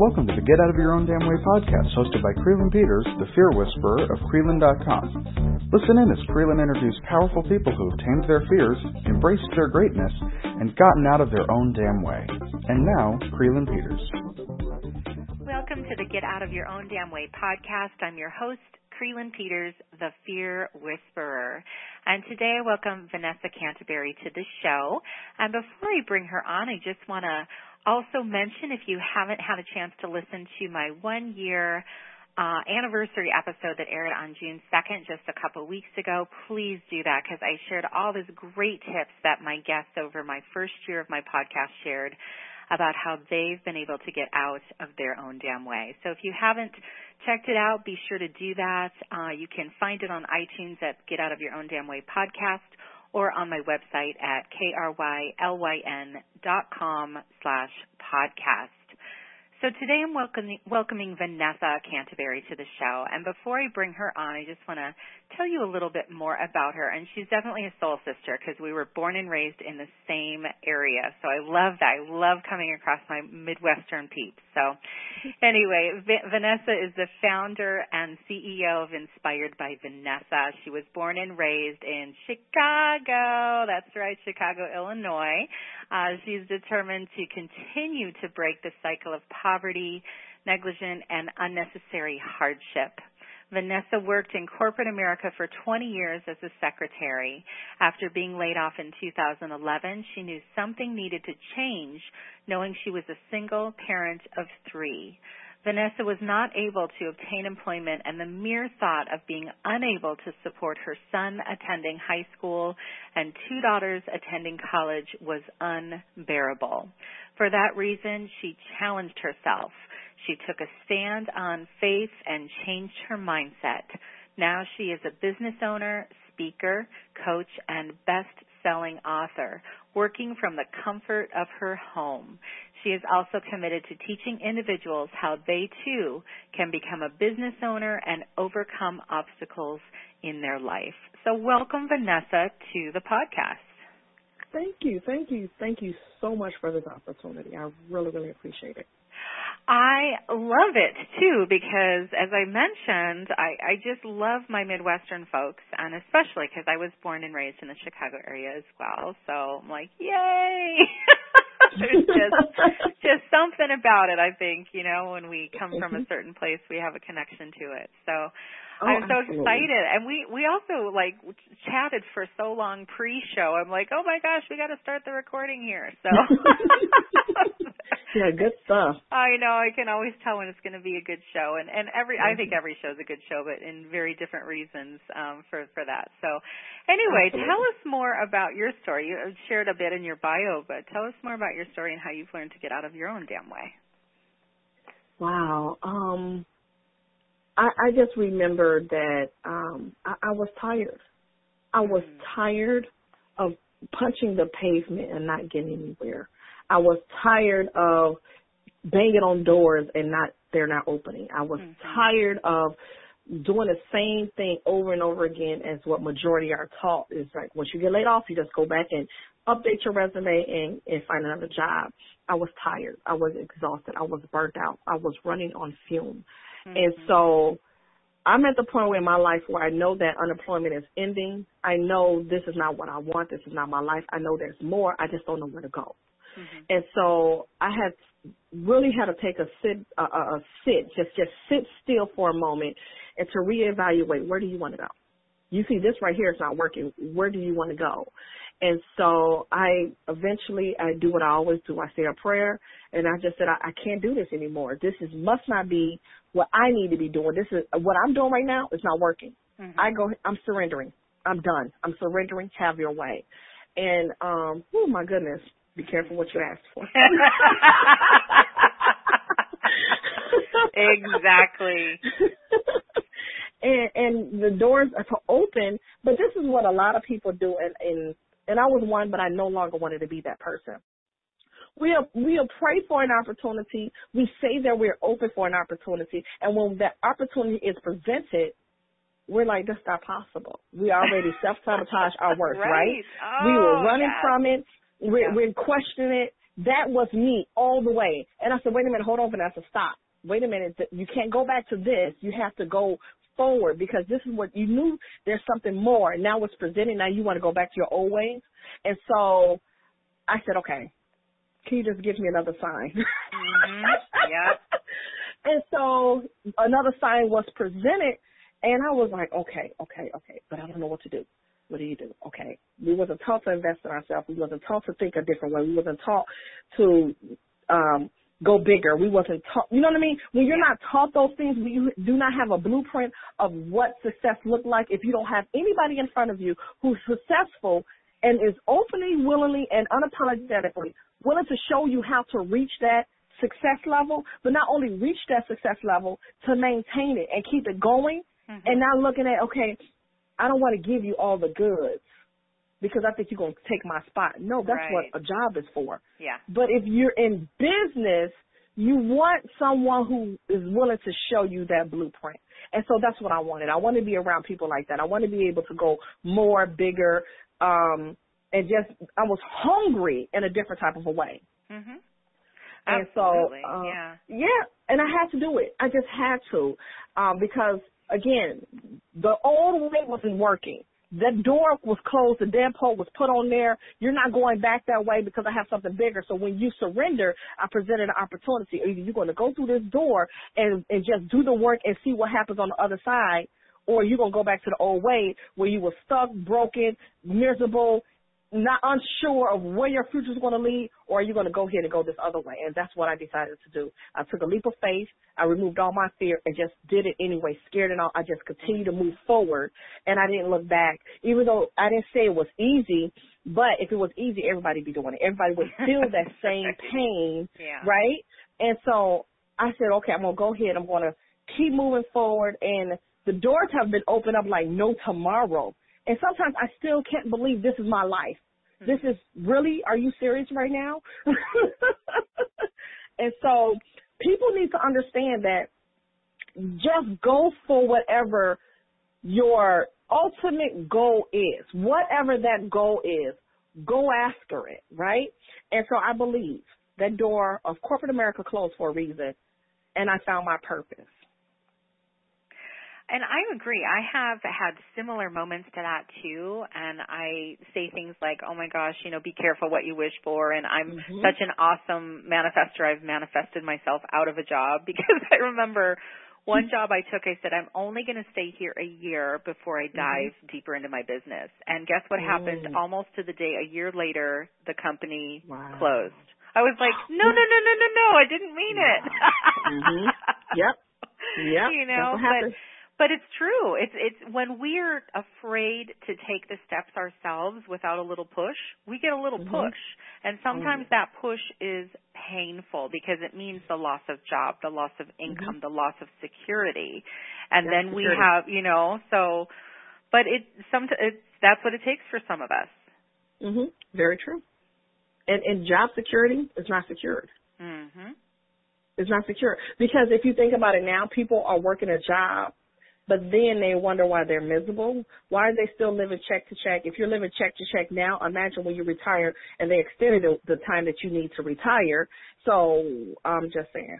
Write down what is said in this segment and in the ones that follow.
Welcome to the Get Out of Your Own Damn Way podcast, hosted by Creelan Peters, the fear whisperer of Creelan.com. Listen in as Creelan interviews powerful people who have tamed their fears, embraced their greatness, and gotten out of their own damn way. And now, Creelan Peters. Welcome to the Get Out of Your Own Damn Way podcast. I'm your host, Creelan Peters, the fear whisperer. And today I welcome Vanessa Canterbury to the show. And before I bring her on, I just want to also mention if you haven't had a chance to listen to my one year uh, anniversary episode that aired on June 2nd, just a couple weeks ago, please do that because I shared all these great tips that my guests over my first year of my podcast shared about how they've been able to get out of their own damn way. So if you haven't checked it out, be sure to do that. Uh, you can find it on iTunes at Get Out of Your Own Damn Way podcast or on my website at Creelan dot com slash podcast. So today I'm welcoming, welcoming Vanessa Canterbury to the show. And before I bring her on, I just want to tell you a little bit more about her. And she's definitely a soul sister because we were born and raised in the same area. So I love that. I love coming across my Midwestern peeps. So anyway, v- Vanessa is the founder and CEO of Inspired by Vanessa. She was born and raised in Chicago. That's right, Chicago, Illinois. Uh, she's determined to continue to break the cycle of poverty, negligence, and unnecessary hardship. Vanessa worked in corporate America for 20 years as a secretary. After being laid off in 2011, she knew something needed to change, knowing she was a single parent of three. Vanessa was not able to obtain employment and the mere thought of being unable to support her son attending high school and two daughters attending college was unbearable. For that reason, she challenged herself. She took a stand on faith and changed her mindset. Now she is a business owner, speaker, coach, and best-selling author, working from the comfort of her home. She is also committed to teaching individuals how they too can become a business owner and overcome obstacles in their life. So welcome Vanessa to the podcast. Thank you. Thank you. Thank you so much for this opportunity. I really, really appreciate it. I love it too because, as I mentioned, I, I just love my Midwestern folks, and especially because I was born and raised in the Chicago area as well. So I'm like, yay! There's just just something about it. I think you know when we come from a mm-hmm. certain place, we have a connection to it. So oh, I'm so absolutely. excited, and we we also like chatted for so long pre-show. I'm like, oh my gosh, we got to start the recording here. So yeah, good stuff. I know. I can always tell when it's going to be a good show, and and every I think every show is a good show, but in very different reasons um, for for that. So, anyway, Absolutely. tell us more about your story. You shared a bit in your bio, but tell us more about your story and how you've learned to get out of your own damn way. Wow. Um, I, I just remember that um, I, I was tired. I was Mm. tired of punching the pavement and not getting anywhere. I was tired of banging on doors and not they're not opening. I was Mhm. tired of doing the same thing over and over again as what majority are taught is like once you get laid off you just go back and update your resume and, and find another job. I was tired. I was exhausted. I was burnt out. I was running on fume. And Mhm. so I'm at the point where in my life where I know that unemployment is ending. I know this is not what I want. This is not my life. I know there's more. I just don't know where to go. Mhm. And so I had really had to take a sit, a, a sit, just just sit still for a moment, and to reevaluate where do you want to go. You see, this right here is not working. Where do you want to go? And so I eventually I do what I always do. I say a prayer, and I just said I, I can't do this anymore. This is must not be what I need to be doing. This is what I'm doing right now. is not working. Mhm. I go. I'm surrendering. I'm done. I'm surrendering. Have your way. And um, oh my goodness, be careful what you ask for. exactly. and and the doors are to open, but this is what a lot of people do, and and and I was one, but I no longer wanted to be that person. We'll we'll pray for an opportunity. We say that we're open for an opportunity, and when that opportunity is presented, we're like, that's not possible. We already self sabotage our work, right? right? we were Oh, running from it. We're, Yeah. we're questioning it. that was me all the way. And I said, wait a minute, hold on, Vanessa, stop. Wait a minute, you can't go back to this. You have to go forward because this is what you knew there's something more. And now it's presenting. Now you want to go back to your old ways. And so I said, okay, can you just give me another sign? Mm-hmm. Yeah. and so another sign was presented and I was like, okay, okay, okay, but I don't know what to do. What do you do? Okay. We wasn't taught to invest in ourselves. We wasn't taught to think a different way. We wasn't taught to um go bigger. We wasn't taught, you know what I mean? When you're not taught those things, when you do not have a blueprint of what success looked like, if you don't have anybody in front of you who's successful and is openly, willingly, and unapologetically willing to show you how to reach that success level, but not only reach that success level, to maintain it and keep it going, mm-hmm. and now looking at, okay, I don't want to give you all the goods because I think you're going to take my spot. No, that's right. what a job is for. Yeah. But if you're in business, you want someone who is willing to show you that blueprint. And so that's what I wanted. I want to be around people like that. I want to be able to go more, bigger, um, and just, I was hungry in a different type of a way. Mhm. And Absolutely. so, uh, yeah. yeah, and I had to do it. I just had to, um, because again, the old way wasn't working. That door was closed, the deadbolt was put on there. You're not going back that way because I have something bigger. So when you surrender, I presented an opportunity. Either you're going to go through this door and, and just do the work and see what happens on the other side, or you're going to go back to the old way where you were stuck, broken, miserable, not unsure of where your future is going to lead, or are you going to go here and go this other way? And that's what I decided to do. I took a leap of faith. I removed all my fear and just did it anyway. Scared and all, I just continued to move forward, and I didn't look back. Even though I didn't say it was easy, but if it was easy, everybody'd be doing it. Everybody would feel that same pain, yeah. right? And so I said, okay, I'm gonna go ahead. I'm gonna keep moving forward, and the doors have been opened up like no tomorrow. And sometimes I still can't believe this is my life. Hmm. This is really, are you serious right now? and so people need to understand that just go for whatever your ultimate goal is. Whatever that goal is, go after it, right? And so I believe that door of corporate America closed for a reason, and I found my purpose. And I agree. I have had similar moments to that too. And I say things like, oh my gosh, you know, be careful what you wish for. And I'm Mhm. such an awesome manifester. I've manifested myself out of a job because I remember one job I took, I said, I'm only going to stay here a year before I dive deeper into my business. And guess what happened? Mm. Almost to the day, a year later, the company Wow. closed. I was like, no, no, no, no, no, no, I didn't mean it. Mhm. Yep. Yep. You know, but. But it's true. It's it's when we're afraid to take the steps ourselves without a little push, we get a little Mhm. push. And sometimes that push is painful because it means the loss of job, the loss of income, the loss of security. And then we security. have, you know, so but it some it's that's what it takes for some of us. Mhm. Very true. And and job security is not secured. Mhm. It's not secure because if you think about it now, people are working a job, but then they wonder why they're miserable. Why are they still living check to check? If you're living check to check now, imagine when you retire and they extended the, the time that you need to retire. So I'm just saying.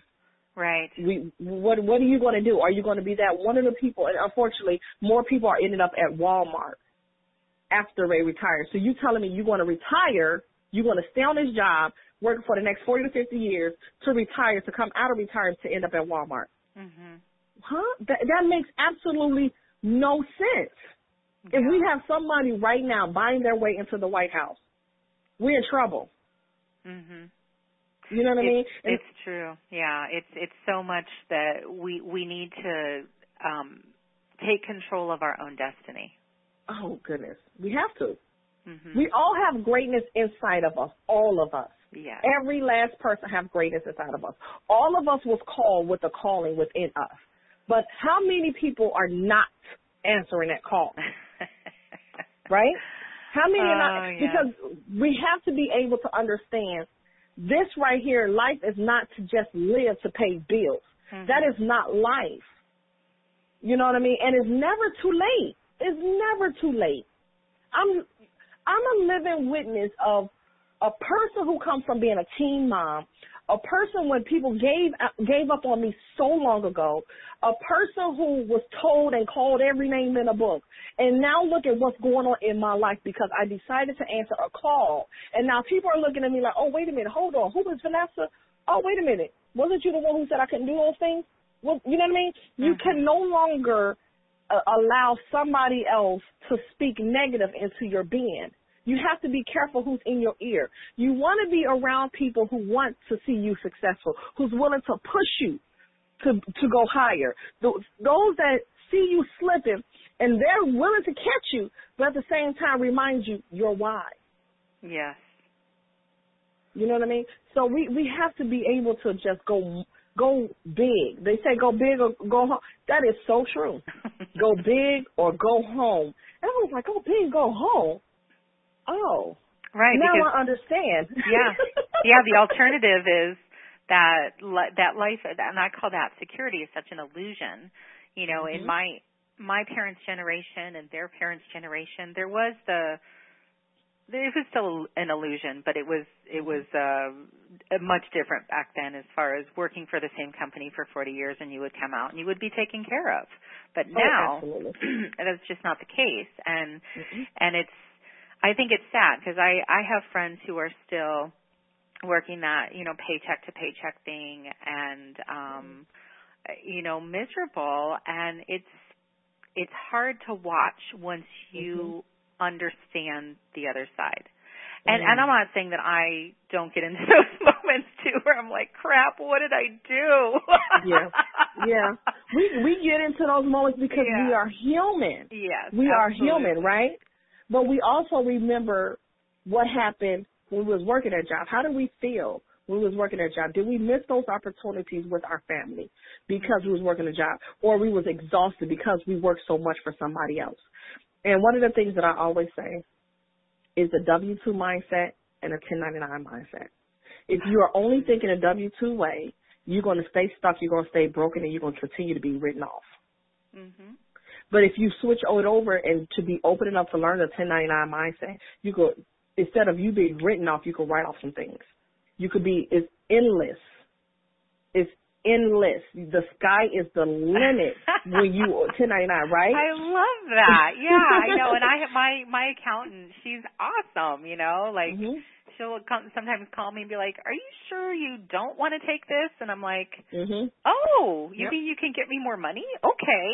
Right. we what what are you going to do? Are you going to be that one of the people? And unfortunately, more people are ending up at Walmart after they retire. So you telling me you're going to retire? You're going to stay on this job, working for the next 40 to 50 years to retire, to come out of retirement to end up at Walmart? Mhm. Huh? That that makes absolutely no sense. If we have somebody right now buying their way into the White House, we're in trouble. Mhm. You know what I mean? It's, And- it's true. Yeah, it's it's so much that we we need to um take control of our own destiny. oh goodness, we have to. Mhm. We all have greatness inside of us, all of us. yeah. Every last person have greatness inside of us. All of us was called with a calling within us. But how many people are not answering that call? Right? How many are not? Oh, yeah. Because we have to be able to understand this right here. Life is not to just live to pay bills. Mhm. That is not life. You know what I mean? And it's never too late. It's never too late. I'm I'm a living witness of a person who comes from being a teen mom, a person when people gave gave up on me so long ago, a person who was told and called every name in a book, and now look at what's going on in my life because I decided to answer a call, and now people are looking at me like, oh wait a minute, hold on, who is Vanessa? Oh wait a minute, wasn't you the one who said I couldn't do those things? Well, you know what I mean? Mm-hmm. You can no longer uh, allow somebody else to speak negative into your being. You have to be careful who's in your ear. You want to be around people who want to see you successful, who's willing to push you to to go higher. Those, those that see you slipping and they're willing to catch you, but at the same time remind you your why. Yes. You know what I mean? So we we have to be able to just go go big. They say go big or go home. That is so true. go big or go home. And I was like, go big, go home. Oh. Right. Now because, I understand. yeah. Yeah. The alternative is that that life, and I call that security, is such an illusion. You know, mm-hmm. in my my parents' generation and their parents' generation, there was the it was still an illusion, but it was it was uh, much different back then as far as working for the same company for 40 years and you would come out and you would be taken care of. But oh, now oh, that's just not the case, and mm-hmm. and it's I think it's sad because I I have friends who are still working that you know paycheck to paycheck thing and um you know miserable and it's it's hard to watch once you mm-hmm. understand the other side. And mm-hmm. and I'm not saying that I don't get into those moments too where I'm like, crap, what did I do? yeah. Yeah. We we get into those moments because yeah. we are human. Yes. We absolutely. are human, right? But we also remember what happened when we was working a job. How did we feel when we was working a job? Did we miss those opportunities with our family because we was working a job? Or we was exhausted because we worked so much for somebody else? And one of the things that I always say is the W-2 mindset and a 1099 mindset. If you are only thinking a W-2 way, you're going to stay stuck, you're going to stay broken, and you're going to continue to be written off. Mm-hmm. But if you switch it over and to be open enough to learn the 1099 mindset, you could instead of you being written off, you could write off some things. You could be it's endless. It's endless. The sky is the limit when you 1099, right? I love that. Yeah, I know. And I have my my accountant. She's awesome. You know, like. Mm-hmm she'll come, sometimes call me and be like, "Are you sure you don't want to take this?" And I'm like, mm-hmm. "Oh, you yep. think you can get me more money? Okay."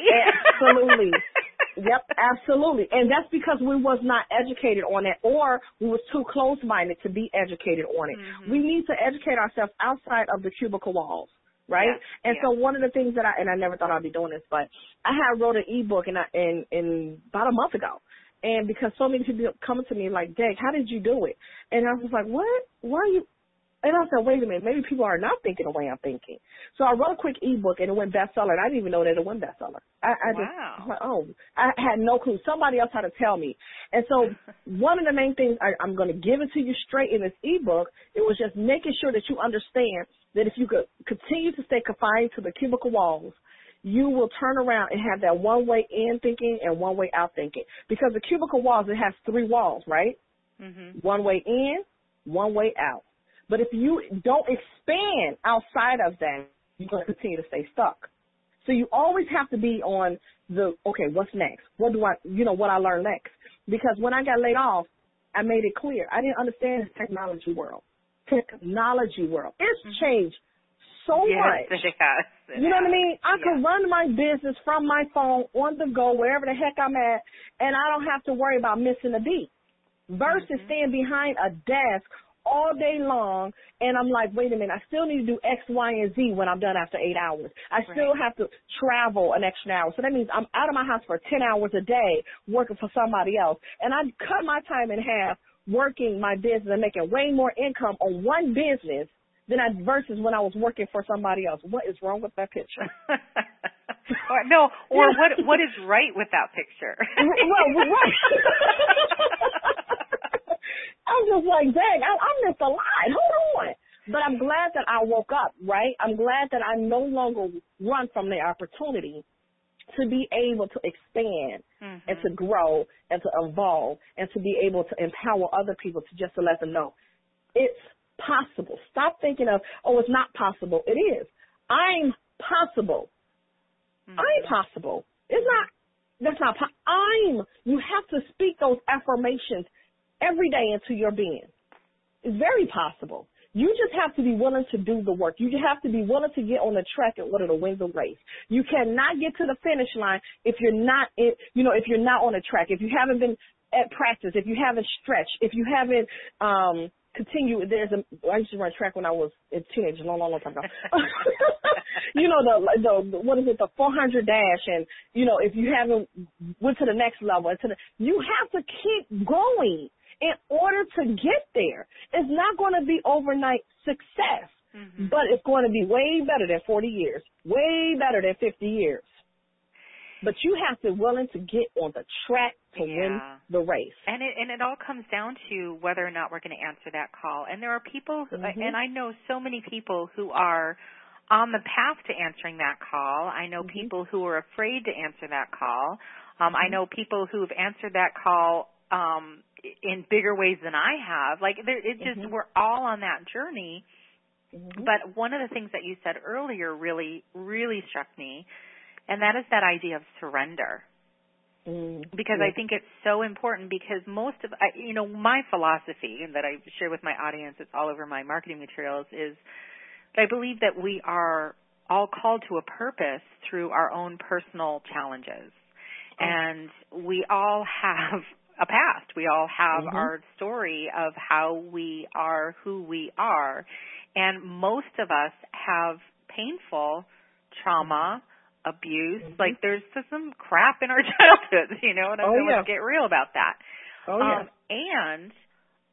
Absolutely. yep, absolutely. And that's because we was not educated on it or we was too close minded to be educated on it. Mm-hmm. We need to educate ourselves outside of the cubicle walls. Right, yes, and yes. so one of the things that I and I never thought I'd be doing this, but I had wrote an ebook and I, in in about a month ago, and because so many people coming to me like, Dag, how did you do it? And I was like, what? Why are you? And I said, wait a minute, maybe people are not thinking the way I'm thinking. So I wrote a quick ebook and it went bestseller. And I didn't even know that it went bestseller. I, I wow. just, like, oh, I had no clue. Somebody else had to tell me. And so one of the main things I, I'm going to give it to you straight in this ebook, it was just making sure that you understand that if you could continue to stay confined to the cubicle walls, you will turn around and have that one way in thinking and one way out thinking. Because the cubicle walls, it has three walls, right? Mm-hmm. One way in, one way out. But if you don't expand outside of that, you're going to continue to stay stuck. So you always have to be on the, okay, what's next? What do I, you know, what I learn next? Because when I got laid off, I made it clear. I didn't understand the technology world. Technology world. It's mm-hmm. changed so yes, much. It has. You know what I mean? I yeah. can run my business from my phone on the go, wherever the heck I'm at, and I don't have to worry about missing a beat. Versus mm-hmm. staying behind a desk all day long and I'm like, wait a minute, I still need to do X, Y, and Z when I'm done after eight hours. I still have to travel an extra hour. So that means I'm out of my house for 10 hours a day working for somebody else. And I cut my time in half working my business and making way more income on one business than I versus when I was working for somebody else. What is wrong with that picture? or, no, or what what is right with that picture? well, right. I'm just like, dang, I, I missed a line. Hold on. But I'm glad that I woke up, right? I'm glad that I no longer run from the opportunity to be able to expand mm-hmm. and to grow and to evolve and to be able to empower other people to just to let them know It's possible. Stop thinking of, oh, it's not possible. It is. I'm possible. Mhm. I'm possible. It's not, that's not, po- I'm, you have to speak those affirmations every day into your being. It's very possible. You just have to be willing to do the work. You just have to be willing to get on the track in order to win the race. You cannot get to the finish line if you're not, in, you know, if you're not on the track. If you haven't been at practice, if you haven't stretched, if you haven't um continued. There's a I used to run track when I was a teenager, long, long, long time ago. you know the the what is it, the 400 dash, and you know if you haven't went to the next level, to the, you have to keep going in order to get there. It's not going to be overnight success, Mhm. but it's going to be way better than 40 years, way better than 50 years. But you have to be willing to get on the track to win the race. And it and it all comes down to whether or not we're going to answer that call. And there are people, who, Mhm. and I know so many people who are on the path to answering that call. I know Mhm. people who are afraid to answer that call. Um, I Mhm. know people who have answered that call um, in bigger ways than I have. Like there, it's just Mhm. we're all on that journey. Mhm. But one of the things that you said earlier really, really struck me, and that is that idea of surrender Mm. because I think it's so important because most of I- you know my philosophy and that I share with my audience it's all over my marketing materials is that I believe that we are all called to a purpose through our own personal challenges Oh. and we all have a past we all have Mhm. our story of how we are who we are and most of us have painful trauma abuse Mhm. like there's just some crap in our childhoods you know and Oh, let's yeah. get real about that Oh yeah. um, and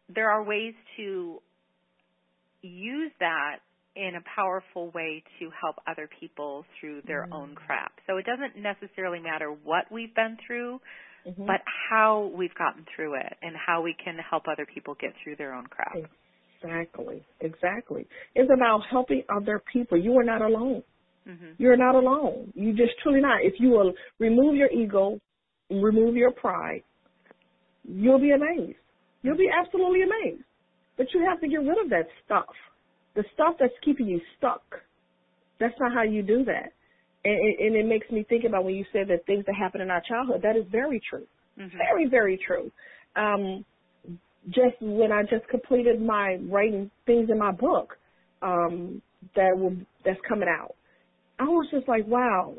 there are ways to use that in a powerful way to help other people through their Mm. own crap. So it doesn't necessarily matter what we've been through, Mhm. but how we've gotten through it and how we can help other people get through their own crap. Exactly. Exactly. It's about helping other people. You are not alone. Hmm You're not alone. You just truly not. If you will remove your ego, remove your pride, you'll be amazed. You'll be absolutely amazed. But you have to get rid of that stuff. The stuff that's keeping you stuck. That's not how you do that. And, and it makes me think about when you said that things that happen in our childhood. That is very true. hmm Very, very true. Um, just when I just completed my writing things in my book um, that will that's coming out, I was just like, wow.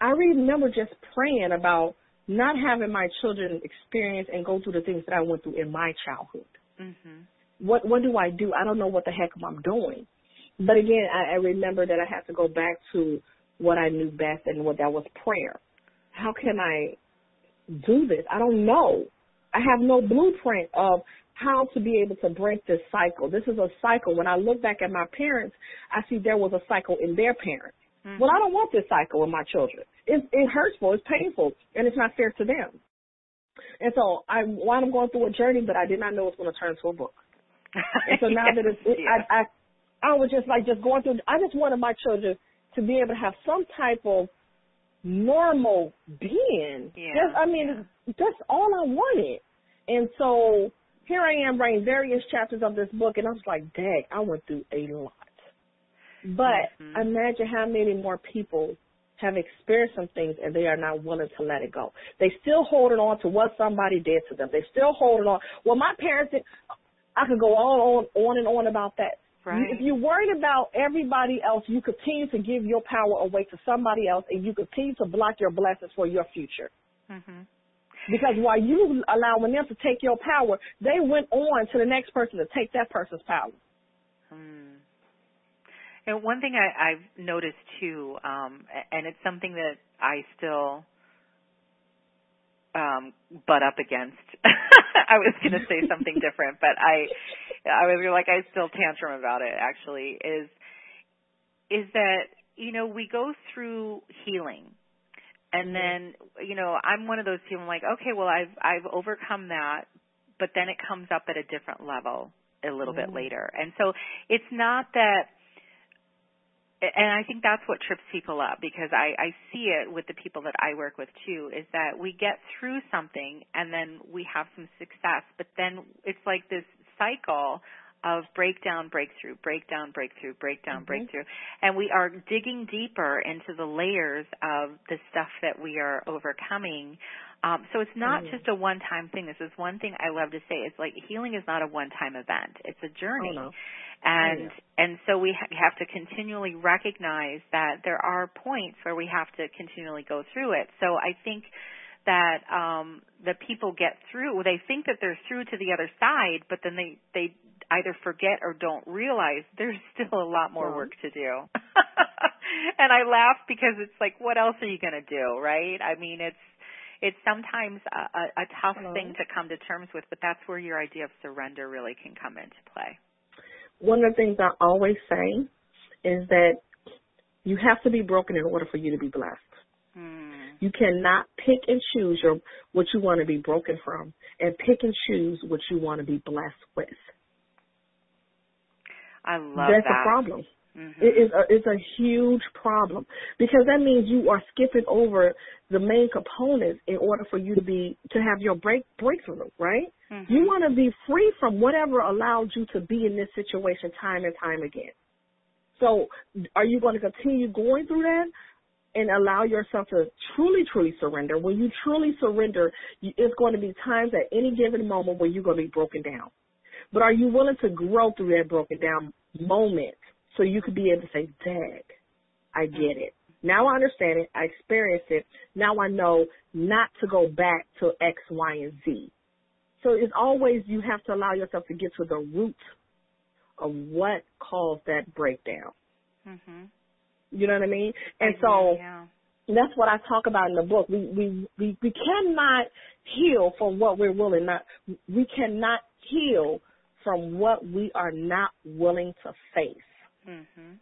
I remember just praying about not having my children experience and go through the things that I went through in my childhood. hmm What what do I do? I don't know what the heck I'm doing. But again, I, I remember that I had to go back to what I knew best and what that was prayer. How can I do this? I don't know. I have no blueprint of how to be able to break this cycle. This is a cycle. When I look back at my parents, I see there was a cycle in their parents. Hmm Well, I don't want this cycle in my children. It, it hurtful, it's painful, and it's not fair to them. And so I wound up going through a journey, but I did not know it was going to turn into a book. And so now that it's, it, yeah. I, I, I was just like just going through. I just wanted my children to be able to have some type of normal being. Yeah, Just, I mean, that's all I wanted. And so here I am writing various chapters of this book, and I was like, dang, I went through a lot. But Mhm. imagine how many more people have experienced some things and they are not willing to let it go. They still holding on to what somebody did to them. They still holding on. Well, my parents did. I could go on, on, on and on about that. Right. If you're worried about everybody else, you continue to give your power away to somebody else, and you continue to block your blessings for your future. hmm Because while you allowing them to take your power, they went on to the next person to take that person's power. Hmm. And one thing I, I've noticed too, um, and it's something that I still um, butt up against. I was going to say something different, but I, I was like, I still tantrum about it. Actually, is is that you know we go through healing, and then you know I'm one of those people. I'm like, okay, well I've I've overcome that, but then it comes up at a different level a little bit Mm. later, and so it's not that and I think that's what trips people up because I, I see it with the people that I work with too, is that we get through something and then we have some success, but then it's like this cycle of breakdown, breakthrough, breakdown, breakthrough, breakdown, mm-hmm. breakthrough. And we are digging deeper into the layers of the stuff that we are overcoming. Um, so it's not mm. just a one-time thing. This is one thing I love to say. It's like healing is not a one-time event. It's a journey. Oh, no. And oh, yeah. and so we ha- have to continually recognize that there are points where we have to continually go through it. So I think that um the people get through they think that they're through to the other side but then they they either forget or don't realize there's still a lot more work to do. and I laugh because it's like, what else are you going to do, right? I mean, it's it's sometimes a, a, a tough Hello. thing to come to terms with, but that's where your idea of surrender really can come into play. One of the things I always say is that you have to be broken in order for you to be blessed. Hmm. You cannot pick and choose your what you want to be broken from and pick and choose what you want to be blessed with. I love That's that. a problem. Mm-hmm. It is a, it's a huge problem because that means you are skipping over the main components in order for you to be to have your break breakthrough, right? Mm-hmm. You want to be free from whatever allowed you to be in this situation time and time again. So, are you going to continue going through that and allow yourself to truly, truly surrender? When you truly surrender, it's going to be times at any given moment where you're going to be broken down. But are you willing to grow through that broken down moment so you could be able to say, Dag, I get it. Now I understand it. I experienced it. Now I know not to go back to X, Y, and Z. So it's always you have to allow yourself to get to the root of what caused that breakdown. Mm-hmm. You know what I mean? And I so do, yeah. that's what I talk about in the book. We we we we cannot heal from what we're willing not. We cannot heal from what we are not willing to face. Mm-hmm.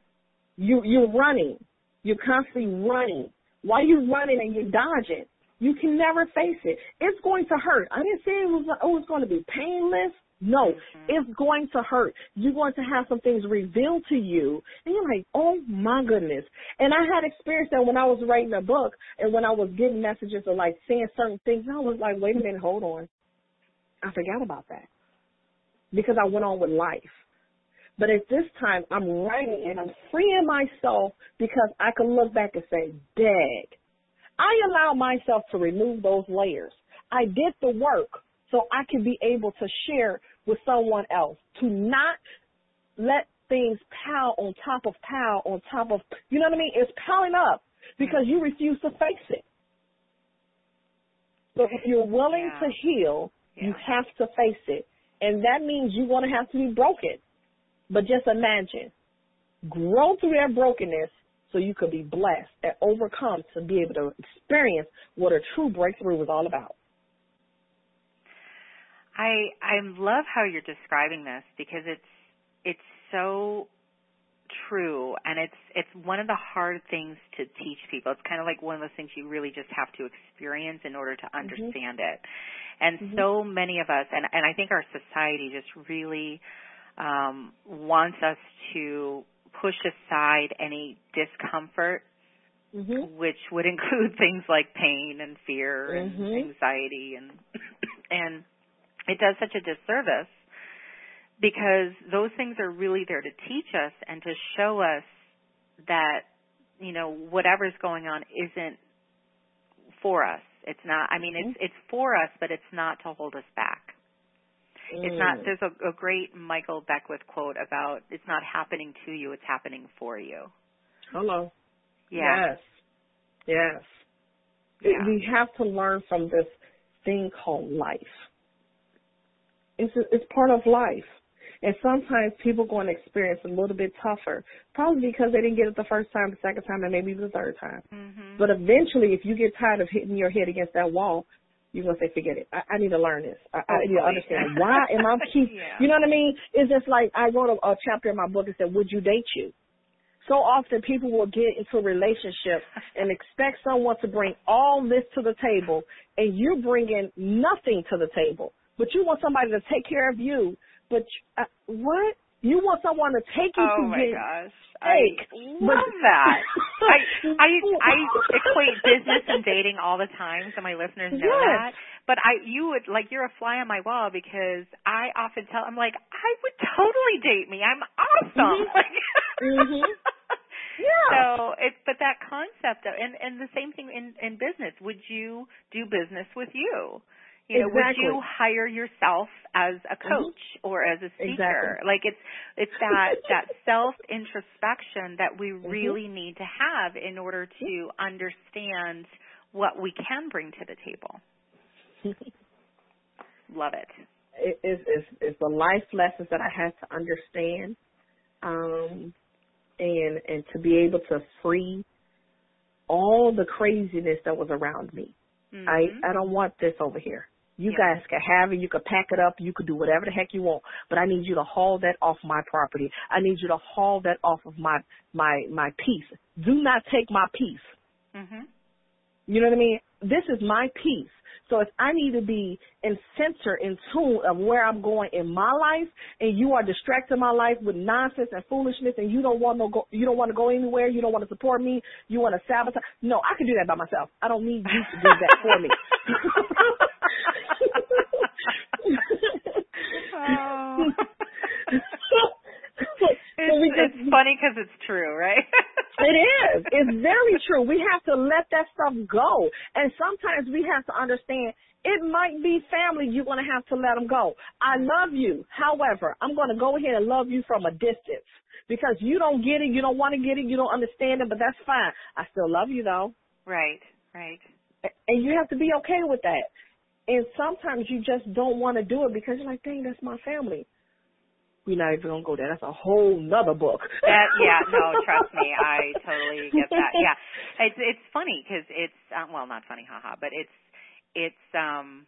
You you're running. You're constantly running. While you're running and you're dodging, you can never face it. It's going to hurt. I didn't say it was it was going to be painless. No, Mm-hmm. it's going to hurt. You're going to have some things revealed to you, and you're like, oh my goodness. And I had experienced that when I was writing a book, and when I was getting messages or like saying certain things, I was like, wait a minute, hold on. I forgot about that because I went on with life. But at this time, I'm writing and I'm freeing myself because I can look back and say, dag, I allowed myself to remove those layers. I did the work so I can be able to share with someone else, to not let things pile on top of pile on top of, you know what I mean? It's piling up because you refuse to face it. So if you're willing Yeah. to heal, you have to face it. And that means you're going to have to be broken. But just imagine, grow through that brokenness so you could be blessed and overcome to be able to experience what a true breakthrough is all about. I I love how you're describing this because it's it's so true and it's it's one of the hard things to teach people. It's kind of like one of those things you really just have to experience in order to understand it. And Mhm. so many of us and and I think our society just really um wants us to push aside any discomfort Mhm. which would include things like pain and fear and Mhm. anxiety and and it does such a disservice because those things are really there to teach us and to show us that you know whatever's going on isn't for us it's not i mean it's it's for us but it's not to hold us back it's not Mm. there's a, a great michael beckwith quote about it's not happening to you it's happening for you Hello. yeah Yes. Yes. Yeah. We have to learn from this thing called life. It's it's part of life. And sometimes people going to experience a little bit tougher, probably because they didn't get it the first time, the second time, and maybe the third time. mhm But eventually, if you get tired of hitting your head against that wall, you're gonna say, "Forget it. I, I need to learn this. I, I need to understand why am I keep. Yeah. You know what I mean? It's just like I wrote a, a chapter in my book that said, "Would you date you?" So often people will get into a relationship and expect someone to bring all this to the table, and you're bringing nothing to the table. But you want somebody to take care of you. But uh, what? You want someone to take you oh to my get gosh. I but- love that. I I I equate business and dating all the time, so my listeners know Yes. that. But I you would like you're a fly on my wall because I often tell I'm like I would totally date me. I'm awesome. Mhm. Yeah. So it's but that concept of and and the same thing in in business. Would you do business with you? You know, Exactly. would you hire yourself as a coach or as a speaker? Exactly. Like it's it's that that self introspection that we Mm-hmm. really need to have in order to understand what we can bring to the table. Love it. it, it's, it's, it's the life lessons that I had to understand, um, and and to be able to free all the craziness that was around me. Mhm. I I don't want this over here. You Yeah. guys can have it. You can pack it up. You can do whatever the heck you want. But I need you to haul that off my property. I need you to haul that off of my my my peace. Do not take my peace. Mhm. You know what I mean? This is my peace. So if I need to be in center, in tune of where I'm going in my life, and you are distracting my life with nonsense and foolishness, and you don't want to go, you don't want to go anywhere, you don't want to support me, you want to sabotage. No, I can do that by myself. I don't need you to do that for me. Oh. So It's, we just- it's funny because it's true, right? It is. It's very true. We have to let that stuff go. And sometimes we have to understand it might be family you're going to have to let them go. I love you. However, I'm going to go ahead and love you from a distance because you don't get it. You don't want to get it. You don't understand it, but that's fine. I still love you though. right, right. And you have to be okay with that. And sometimes you just don't want to do it because you're like, dang, that's my family. We're not even going to go there. That's a whole nother book. That yeah, no, trust me, I totally get that. Yeah, it's it's funny because it's um, well, not funny, haha, but it's it's um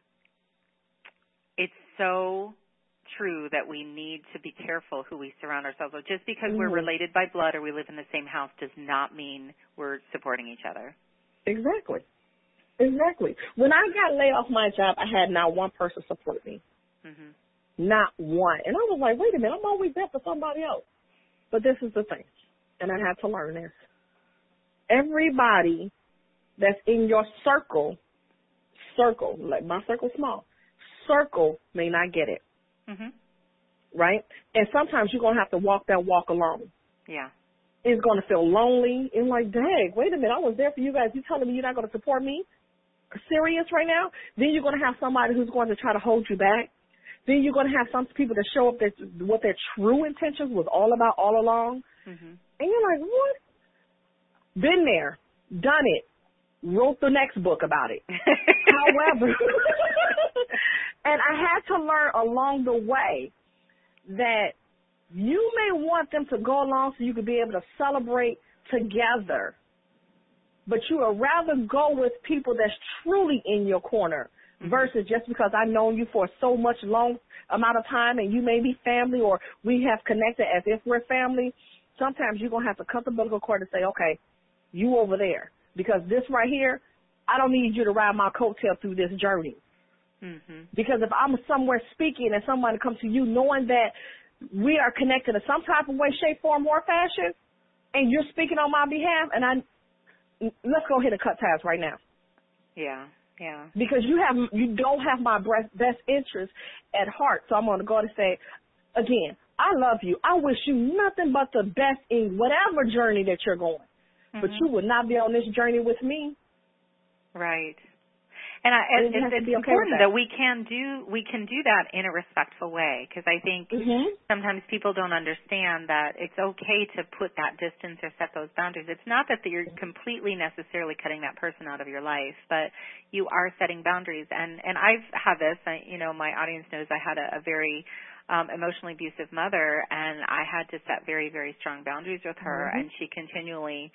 it's so true that we need to be careful who we surround ourselves with. Just because we're Mhm. related by blood or we live in the same house does not mean we're supporting each other. Exactly. Exactly. When I got laid off my job, I had not one person support me. Mhm. Not one. And I was like, wait a minute, I'm always there for somebody else. But this is the thing, and I had to learn this. Everybody that's in your circle, circle, like my circle small, circle may not get it, Mhm. right? And sometimes you're going to have to walk that walk alone. Yeah. It's going to feel lonely and like, dang, wait a minute, I was there for you guys. You telling me you're not going to support me? Serious right now? Then you're going to have somebody who's going to try to hold you back. Then you're going to have some people that show up that what their true intentions was all about all along. Mhm. And you're like, what? Been there, done it, wrote the next book about it. However, and I had to learn along the way that you may want them to go along so you could be able to celebrate together, but you would rather go with people that's truly in your corner versus just because I've known you for so much long amount of time and you may be family or we have connected as if we're family. Sometimes you're gonna have to cut the umbilical cord and say, okay, you over there because this right here, I don't need you to ride my coattail through this journey. mhm. Because if I'm somewhere speaking and someone comes to you knowing that we are connected in some type of way, shape, form, or fashion, and you're speaking on my behalf, and I let's go ahead and cut ties right now Yeah. Yeah. because you have you don't have my best best interest at heart. So I'm going to go and say again, I love you. I wish you nothing but the best in whatever journey that you're going. But Mhm. you would not be on this journey with me. Right. And, I, it's, have to it's be okay important that. that. we can do we can do that in a respectful way because I think Mm-hmm. sometimes people don't understand that it's okay to put that distance or set those boundaries. It's not that you're completely necessarily cutting that person out of your life, but you are setting boundaries. And and I've had this. I, you know, my audience knows I had a, a very um, emotionally abusive mother, and I had to set very very strong boundaries with her, Mhm. and she continually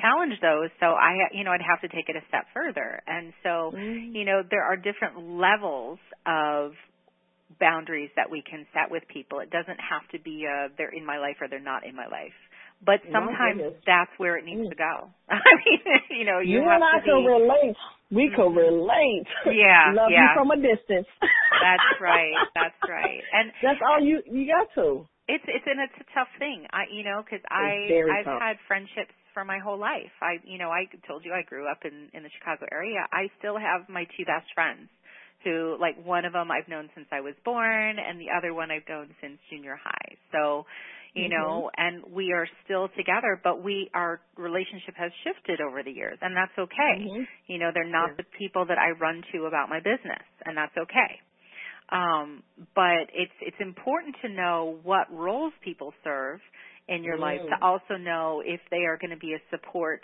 challenged those. So I, you know, I'd have to take it a step further. And so Mhm. you know, there are different levels of boundaries that we can set with people. It doesn't have to be uh they're in my life or they're not in my life. But sometimes that's where it needs Mm. to go. I mean, you know, you, You, and I can be relate. We can Mhm. relate. Yeah, Love yeah. you from a distance. That's right. That's right. And That's all you you got to. It's it's and it's a tough thing. I you know because I I've tough. had friendships for my whole life. I you know I told you I grew up in in the Chicago area. I still have my two best friends who like one of them I've known since I was born and the other one I've known since junior high. So you mm-hmm. know and we are still together but we our relationship has shifted over the years and that's okay mm-hmm. you know they're not yeah. the people that i run to about my business and that's okay um, but it's it's important to know what roles people serve in your mm. life to also know if they are going to be a support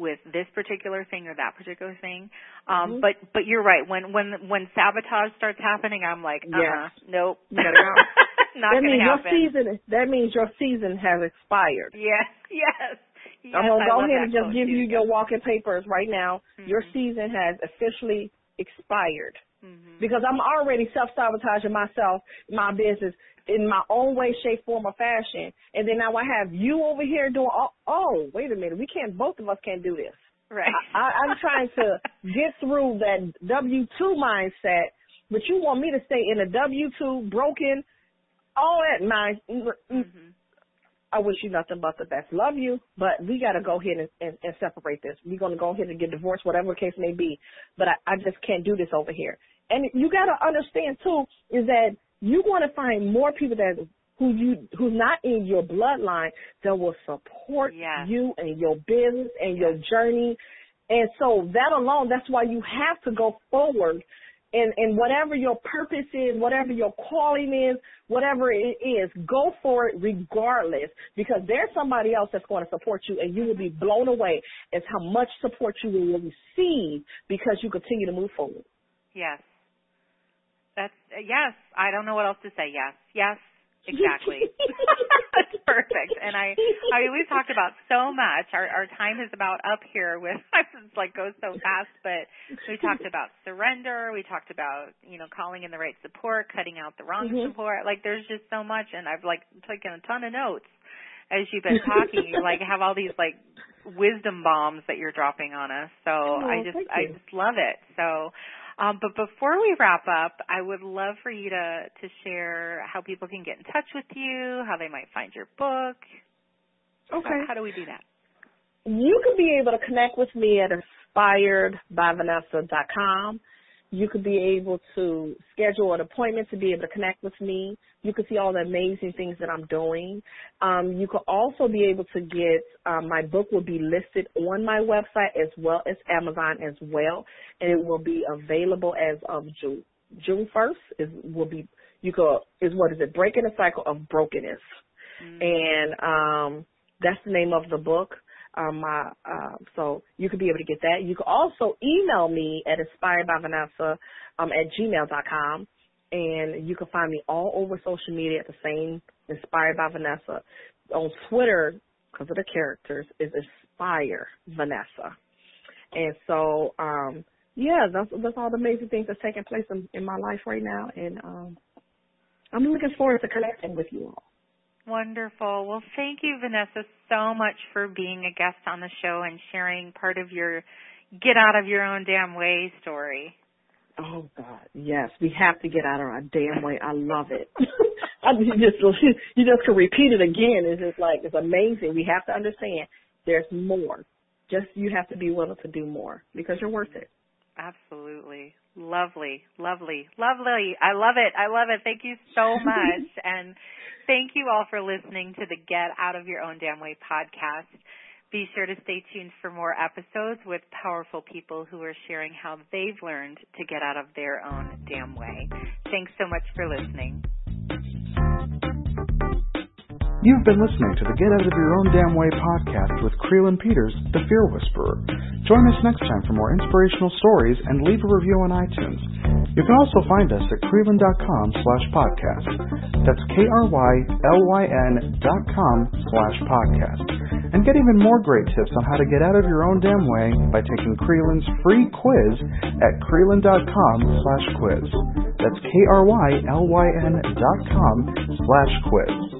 with this particular thing or that particular thing. Um, mm-hmm. but but you're right. When when when sabotage starts happening, I'm like, uh yes. nope. Go. Not that means happen. your season. That means your season has expired. Yes, yes. yes I'm gonna go ahead and just give you your walking papers right now. Mm-hmm. Your season has officially expired. Mm-hmm. Because I'm already self sabotaging myself, my business, in my own way, shape, form, or fashion. And then now I have you over here doing, oh, oh wait a minute, we can't, both of us can't do this. Right. I, I'm trying to get through that W 2 mindset, but you want me to stay in a W 2 broken, all that mind. Mm-hmm. I wish you nothing but the best. Love you, but we got to go ahead and, and, and separate this. We're going to go ahead and get divorced, whatever the case may be. But I, I just can't do this over here. And you got to understand too is that you want to find more people that who you who's not in your bloodline that will support yes. you and your business and your journey. And so that alone, that's why you have to go forward and, and whatever your purpose is, whatever your calling is, whatever it is, go for it regardless because there's somebody else that's going to support you and you will be blown away as how much support you will receive because you continue to move forward. Yes. That's uh, yes. I don't know what else to say. Yes. Yes. Exactly. That's perfect. And I, I mean, we've talked about so much. Our our time is about up here with it's like goes so fast. But we talked about surrender. We talked about you know calling in the right support, cutting out the wrong mm-hmm. support. Like there's just so much, and I've like taken a ton of notes as you've been talking. you like have all these like wisdom bombs that you're dropping on us. So oh, I just I just love it. So um, but before we wrap up, I would love for you to, to share how people can get in touch with you, how they might find your book. Okay. How, how do we do that? You can be able to connect with me at inspiredbyvanessa.com. You could be able to schedule an appointment to be able to connect with me. You could see all the amazing things that I'm doing. Um, you could also be able to get um, my book will be listed on my website as well as Amazon as well, and it will be available as of June June first. Is will be you could is what is it? Breaking the cycle of brokenness, mm-hmm. and um, that's the name of the book um, my, uh, so you could be able to get that. You could also email me at inspiredbyvanessa um, at gmail.com. And you can find me all over social media at the same Inspired by Vanessa. On Twitter, because of the characters, is Inspire Vanessa. And so, um, yeah, that's that's all the amazing things that's taking place in, in my life right now, and um, I'm looking forward to connecting with you all. Wonderful. Well, thank you, Vanessa, so much for being a guest on the show and sharing part of your get out of your own damn way story. Oh God, yes, we have to get out of our damn way. I love it. I mean, you just you just can repeat it again. It's just like it's amazing. We have to understand there's more. Just you have to be willing to do more because you're worth it. Absolutely. Lovely, lovely, lovely. I love it. I love it. Thank you so much. and thank you all for listening to the Get Out of Your Own Damn Way podcast. Be sure to stay tuned for more episodes with powerful people who are sharing how they've learned to get out of their own damn way. Thanks so much for listening. You've been listening to the Get Out of Your Own Damn Way podcast with Krylyn Peters, the Fear Whisperer. Join us next time for more inspirational stories and leave a review on iTunes. You can also find us at Krylyn.com slash podcast. That's K-R-Y-L-Y-N dot com slash podcast. And get even more great tips on how to get out of your own damn way by taking Krylyn's free quiz at Krylyn.com slash quiz. That's K-R-Y-L-Y-N dot com slash quiz.